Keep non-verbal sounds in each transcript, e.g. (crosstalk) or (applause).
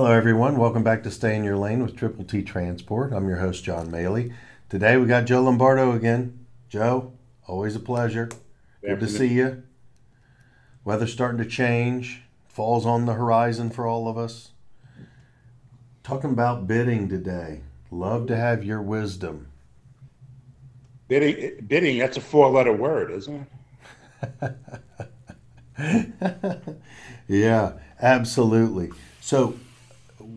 Hello, everyone. Welcome back to Stay in Your Lane with Triple T Transport. I'm your host, John Maley. Today we got Joe Lombardo again. Joe, always a pleasure. Good to see you. Weather's starting to change. Fall's on the horizon for all of us. Talking about bidding today. Love to have your wisdom. Bidding, bidding that's a four letter word, isn't it? (laughs) yeah, absolutely. So,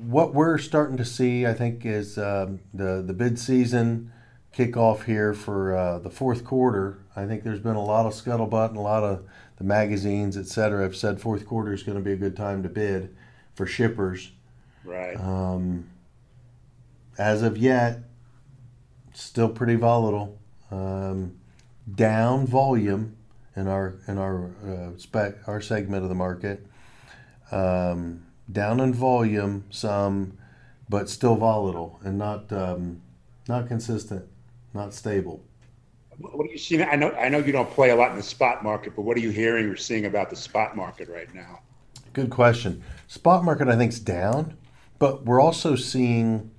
what we're starting to see, I think, is um, the, the bid season kickoff here for uh, the fourth quarter. I think there's been a lot of scuttlebutt and a lot of the magazines, et cetera, have said fourth quarter is going to be a good time to bid for shippers. Right. Um, as of yet, still pretty volatile. Um, down volume in our in our uh, spec our segment of the market. Um, down in volume some, but still volatile and not um, not consistent, not stable. What are you seeing? I know I know you don't play a lot in the spot market, but what are you hearing or seeing about the spot market right now? Good question. Spot market I think is down, but we're also seeing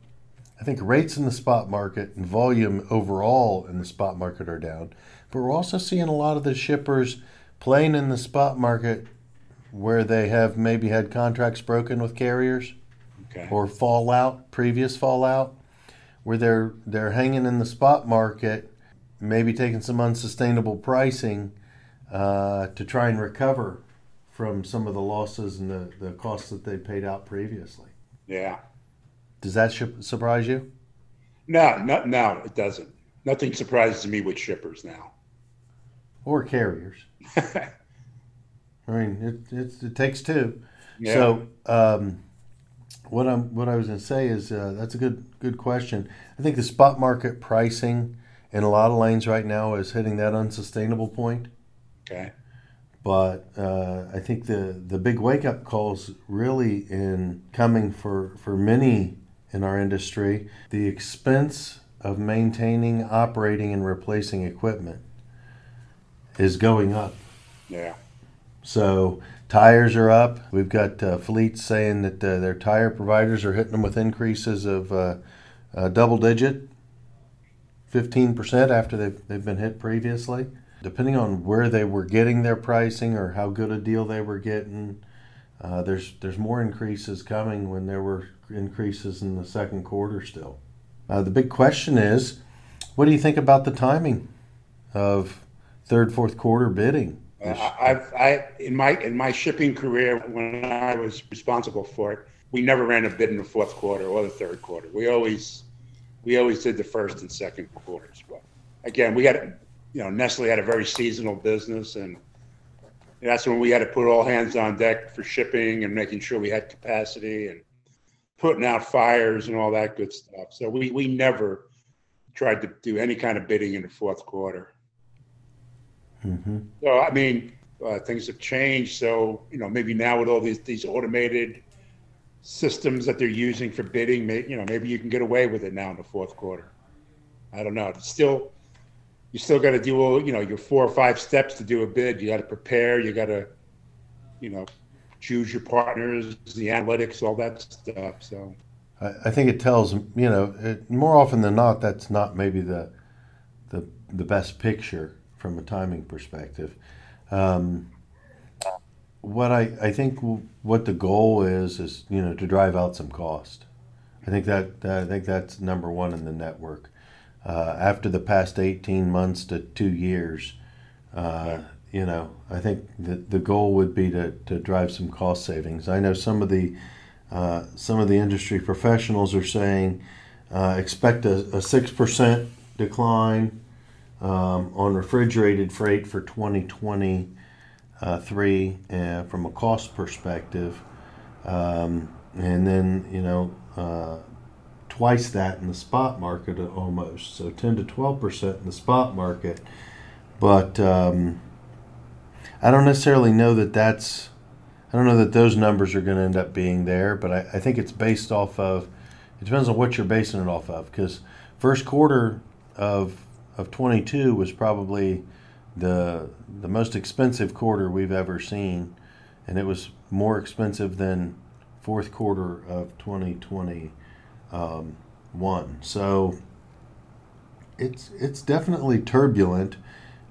I think rates in the spot market and volume overall in the spot market are down. But we're also seeing a lot of the shippers playing in the spot market where they have maybe had contracts broken with carriers okay. or fallout, previous fallout, where they're they're hanging in the spot market, maybe taking some unsustainable pricing uh, to try and recover from some of the losses and the, the costs that they paid out previously. Yeah. Does that surprise you? No, no, no, it doesn't. Nothing surprises me with shippers now. Or carriers. (laughs) I mean, it, it, it takes two. Yeah. So, um, what I'm what I was going to say is uh, that's a good good question. I think the spot market pricing in a lot of lanes right now is hitting that unsustainable point. Okay. But uh, I think the the big wake up calls really in coming for for many in our industry, the expense of maintaining, operating, and replacing equipment is going up. Yeah. So tires are up. We've got uh, fleets saying that uh, their tire providers are hitting them with increases of uh, double digit, 15% after they've, they've been hit previously. Depending on where they were getting their pricing or how good a deal they were getting, uh, there's there's more increases coming when there were increases in the second quarter still. Uh, the big question is, what do you think about the timing of third, fourth quarter bidding? Uh, I've, I, in my in my shipping career, when I was responsible for it, we never ran a bid in the fourth quarter or the third quarter. We always we always did the first and second quarters. But again, we had you know Nestle had a very seasonal business, and that's when we had to put all hands on deck for shipping and making sure we had capacity and putting out fires and all that good stuff. So we we never tried to do any kind of bidding in the fourth quarter. Mm-hmm. So I mean, uh, things have changed. So you know, maybe now with all these these automated systems that they're using for bidding, maybe, you know, maybe you can get away with it now in the fourth quarter. I don't know. It's still, you still got to do all, you know, your four or five steps to do a bid. You got to prepare. You got to, you know, choose your partners, the analytics, all that stuff. So I, I think it tells you know it, more often than not that's not maybe the the the best picture from a timing perspective. Um, what I, I think what the goal is is you know to drive out some cost. I think that I think that's number one in the network. Uh, after the past eighteen months to two years, uh, you know, I think the, the goal would be to, to drive some cost savings. I know some of the uh, some of the industry professionals are saying uh, expect a six percent decline um, on refrigerated freight for 2023 uh, from a cost perspective, um, and then you know uh, twice that in the spot market almost. So 10 to 12 percent in the spot market, but um, I don't necessarily know that that's. I don't know that those numbers are going to end up being there, but I, I think it's based off of. It depends on what you're basing it off of, because first quarter of of 22 was probably the the most expensive quarter we've ever seen, and it was more expensive than fourth quarter of 2021. Um, so it's it's definitely turbulent.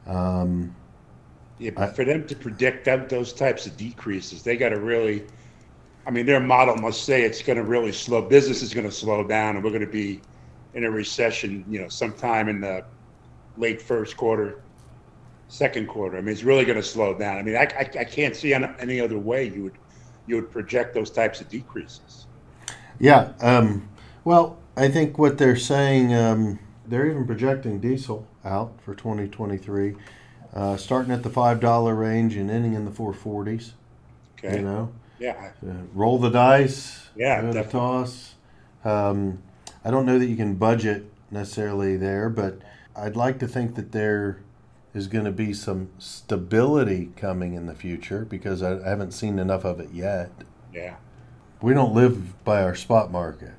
Um, yeah, but for them to predict that, those types of decreases, they got to really. I mean, their model must say it's going to really slow. Business is going to slow down, and we're going to be in a recession. You know, sometime in the late first quarter, second quarter. I mean, it's really going to slow down. I mean, I, I, I can't see any other way you would you would project those types of decreases. Yeah. Um, well, I think what they're saying, um, they're even projecting diesel out for 2023, uh, starting at the five dollar range and ending in the 440s. Okay. You know. Yeah. Uh, roll the dice. Yeah. The toss. Um, I don't know that you can budget necessarily there, but I'd like to think that there is going to be some stability coming in the future because I, I haven't seen enough of it yet. Yeah. We don't live by our spot market.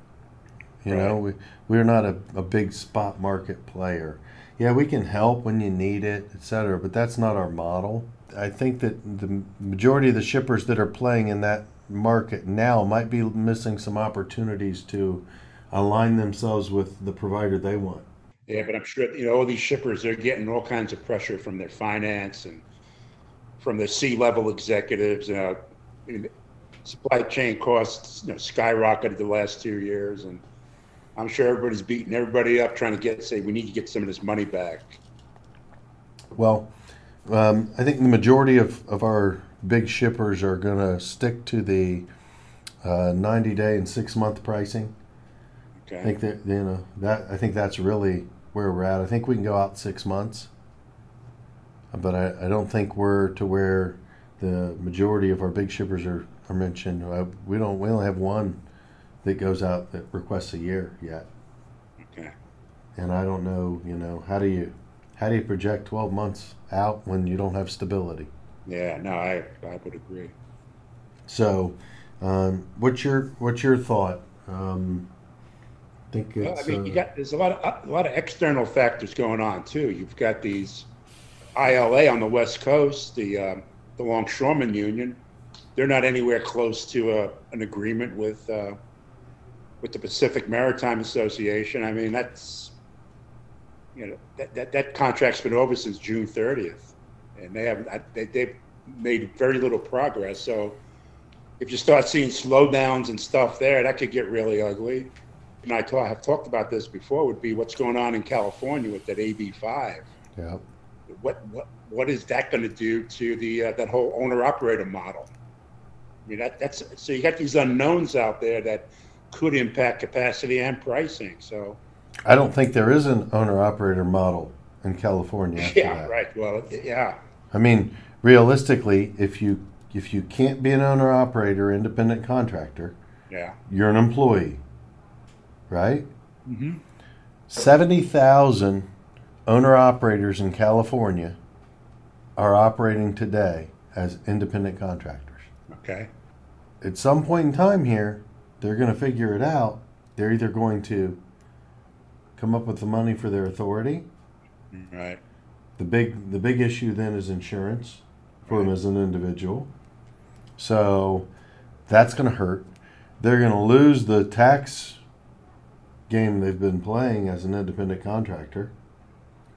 You right. know, we we're not a, a big spot market player. Yeah, we can help when you need it, et cetera, but that's not our model. I think that the majority of the shippers that are playing in that market now might be missing some opportunities to align themselves with the provider they want. Yeah, but I'm sure you know all these shippers they're getting all kinds of pressure from their finance and from the C-level executives. You know, supply chain costs you know skyrocketed the last two years, and I'm sure everybody's beating everybody up trying to get say we need to get some of this money back. Well, um, I think the majority of, of our big shippers are going to stick to the uh, 90 day and six month pricing. Okay. I think that you know that I think that's really where we're at. I think we can go out six months, but I, I don't think we're to where the majority of our big shippers are, are mentioned. Uh, we don't we only have one that goes out that requests a year yet. Okay. And I don't know, you know, how do you how do you project 12 months out when you don't have stability? Yeah, no, I I would agree. So, um, what's your what's your thought? Um, think it's. Well, I mean, you uh, got there's a lot of a lot of external factors going on too. You've got these ILA on the West Coast, the um, the Longshoremen Union. They're not anywhere close to a, an agreement with uh, with the Pacific Maritime Association. I mean, that's you know that that, that contract's been over since June 30th, and they haven't they, they've made very little progress. So if you start seeing slowdowns and stuff there, that could get really ugly and I talk, have talked about this before, would be what's going on in California with that AB5. Yeah. What what what is that going to do to the uh, that whole owner operator model? I mean that that's so you got these unknowns out there that could impact capacity and pricing. So I don't think there is an owner operator model in California. yeah, that. right. Well, yeah. I mean, realistically, if you if you can't be an owner operator, independent contractor, yeah, you're an employee right? Mm-hmm. 70,000 owner operators in California are operating today as independent contractors. Okay. At some point in time here, they're going to figure it out. They're either going to come up with the money for their authority. Right. The big the big issue then is insurance for right. them as an individual. So that's going to hurt. They're going to lose the tax game they've been playing as an independent contractor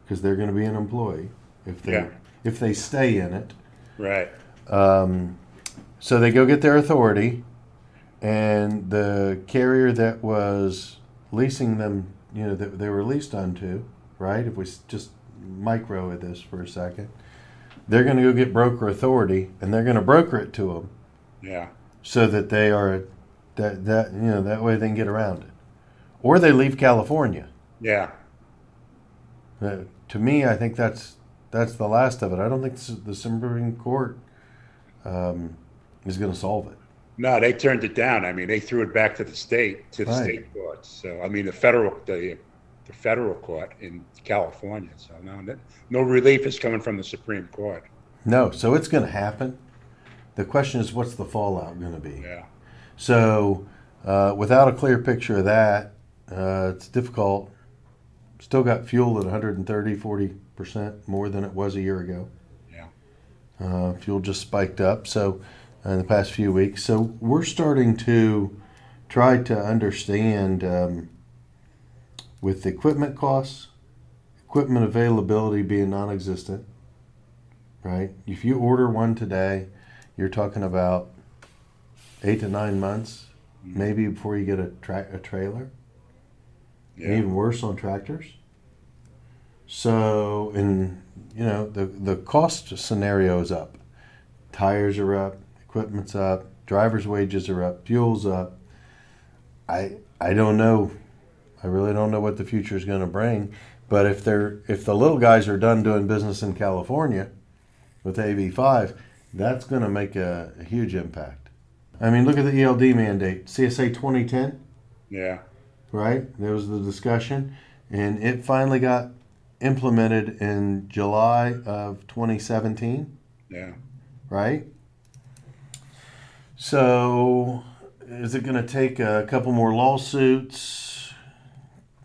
because they're going to be an employee if they yeah. if they stay in it. Right. Um, so they go get their authority, and the carrier that was leasing them, you know, that they were leased onto, right? If we just micro at this for a second, they're going to go get broker authority, and they're going to broker it to them. Yeah. So that they are that that you know that way they can get around it or they leave California. Yeah. Uh, to me, I think that's that's the last of it. I don't think the Supreme Court um, is going to solve it. No, they turned it down. I mean, they threw it back to the state to the right. state courts. So, I mean, the federal the, the federal court in California. So, no, no relief is coming from the Supreme Court. No, so it's going to happen. The question is, what's the fallout going to be? Yeah. So, uh, without a clear picture of that, uh, it's difficult. Still got fuel at 130, 40% more than it was a year ago. Yeah. Uh, fuel just spiked up. So in the past few weeks. So we're starting to try to understand um, with equipment costs, equipment availability being non-existent. Right? If you order one today, you're talking about eight to nine months, maybe before you get a tra- a trailer. Yeah. Even worse on tractors. So, and you know, the the cost scenario is up. Tires are up, equipment's up, drivers' wages are up, fuel's up. I I don't know. I really don't know what the future is going to bring. But if they're if the little guys are done doing business in California with AB5, that's going to make a, a huge impact. I mean, look at the ELD mandate, CSA 2010 Yeah. Right? There was the discussion, and it finally got implemented in July of 2017, Yeah. right? So, is it going to take a couple more lawsuits?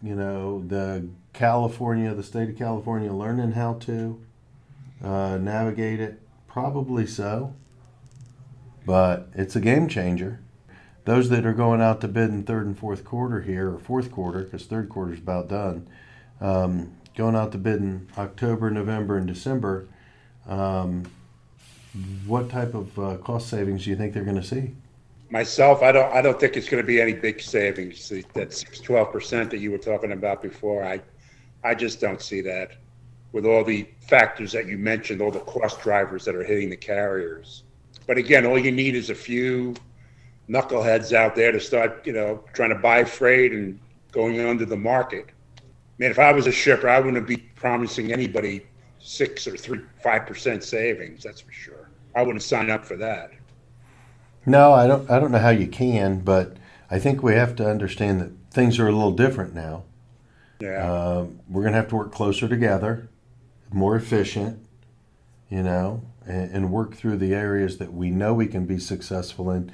You know, the California, the state of California, learning how to uh, navigate it? Probably so. But it's a game changer those that are going out to bid in third and fourth quarter here, or fourth quarter, because third quarter is about done, um, going out to bid in October, November, and December, um, what type of uh, cost savings do you think they're going to see? Myself, I don't. I don't think it's going to be any big savings. That 12 percent that you were talking about before, I, I just don't see that. With all the factors that you mentioned, all the cost drivers that are hitting the carriers. But again, all you need is a few knuckleheads out there to start, you know, trying to buy freight and going under the market. Man, if I was a shipper, I wouldn't be promising anybody six or three, five percent savings. That's for sure. I wouldn't sign up for that. No, I don't. I don't know how you can, but I think we have to understand that things are a little different now. Yeah. Um, we're going to have to work closer together, more efficient, you know, and, and work through the areas that we know we can be successful in,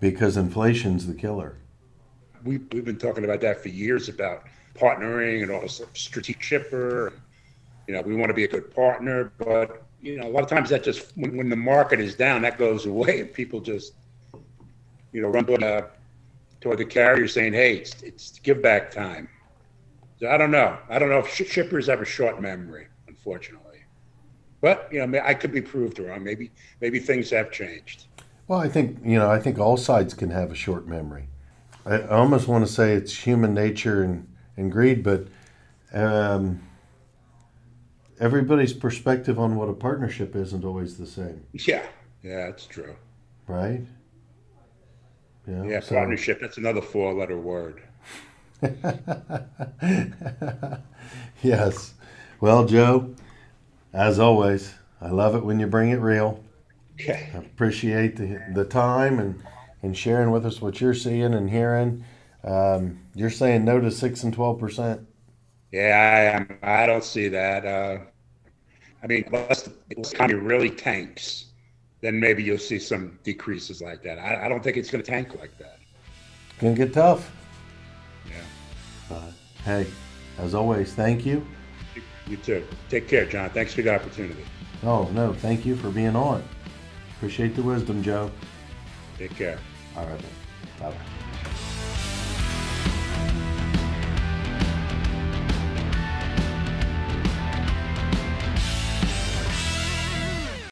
because inflation's the killer. we, we've been talking about that for years about partnering and also strategic shipper. You know, we want to be a good partner, but you know, a lot of times that just when, when the market is down, that goes away, and people just you know run toward, uh, toward the carrier saying, "Hey, it's, it's give back time." So I don't know. I don't know if sh- shippers have a short memory, unfortunately. But you know, I could be proved wrong. Maybe maybe things have changed. Well, I think you know. I think all sides can have a short memory. I, almost want to say it's human nature and, and greed, but um, everybody's perspective on what a partnership isn't always the same, Yeah, yeah, that's true. right? Know, Yeah, so- partnership. That's another four-letter word. (laughs) yes. Well, Joe, as always, I love it when you bring it real. Okay. I appreciate the, the time and, and sharing with us what you're seeing and hearing. Um, you're saying no to six and twelve percent. Yeah, I am. I don't see that. Uh, I mean, unless the economy really tanks, then maybe you'll see some decreases like that. I, I don't think it's going to tank like that. It's Gonna get tough. Yeah. Hey, as always, thank you. You too. Take care, John. Thanks for the opportunity. Oh no, thank you for being on. Appreciate the wisdom, Joe. Take care. All right, bye bye.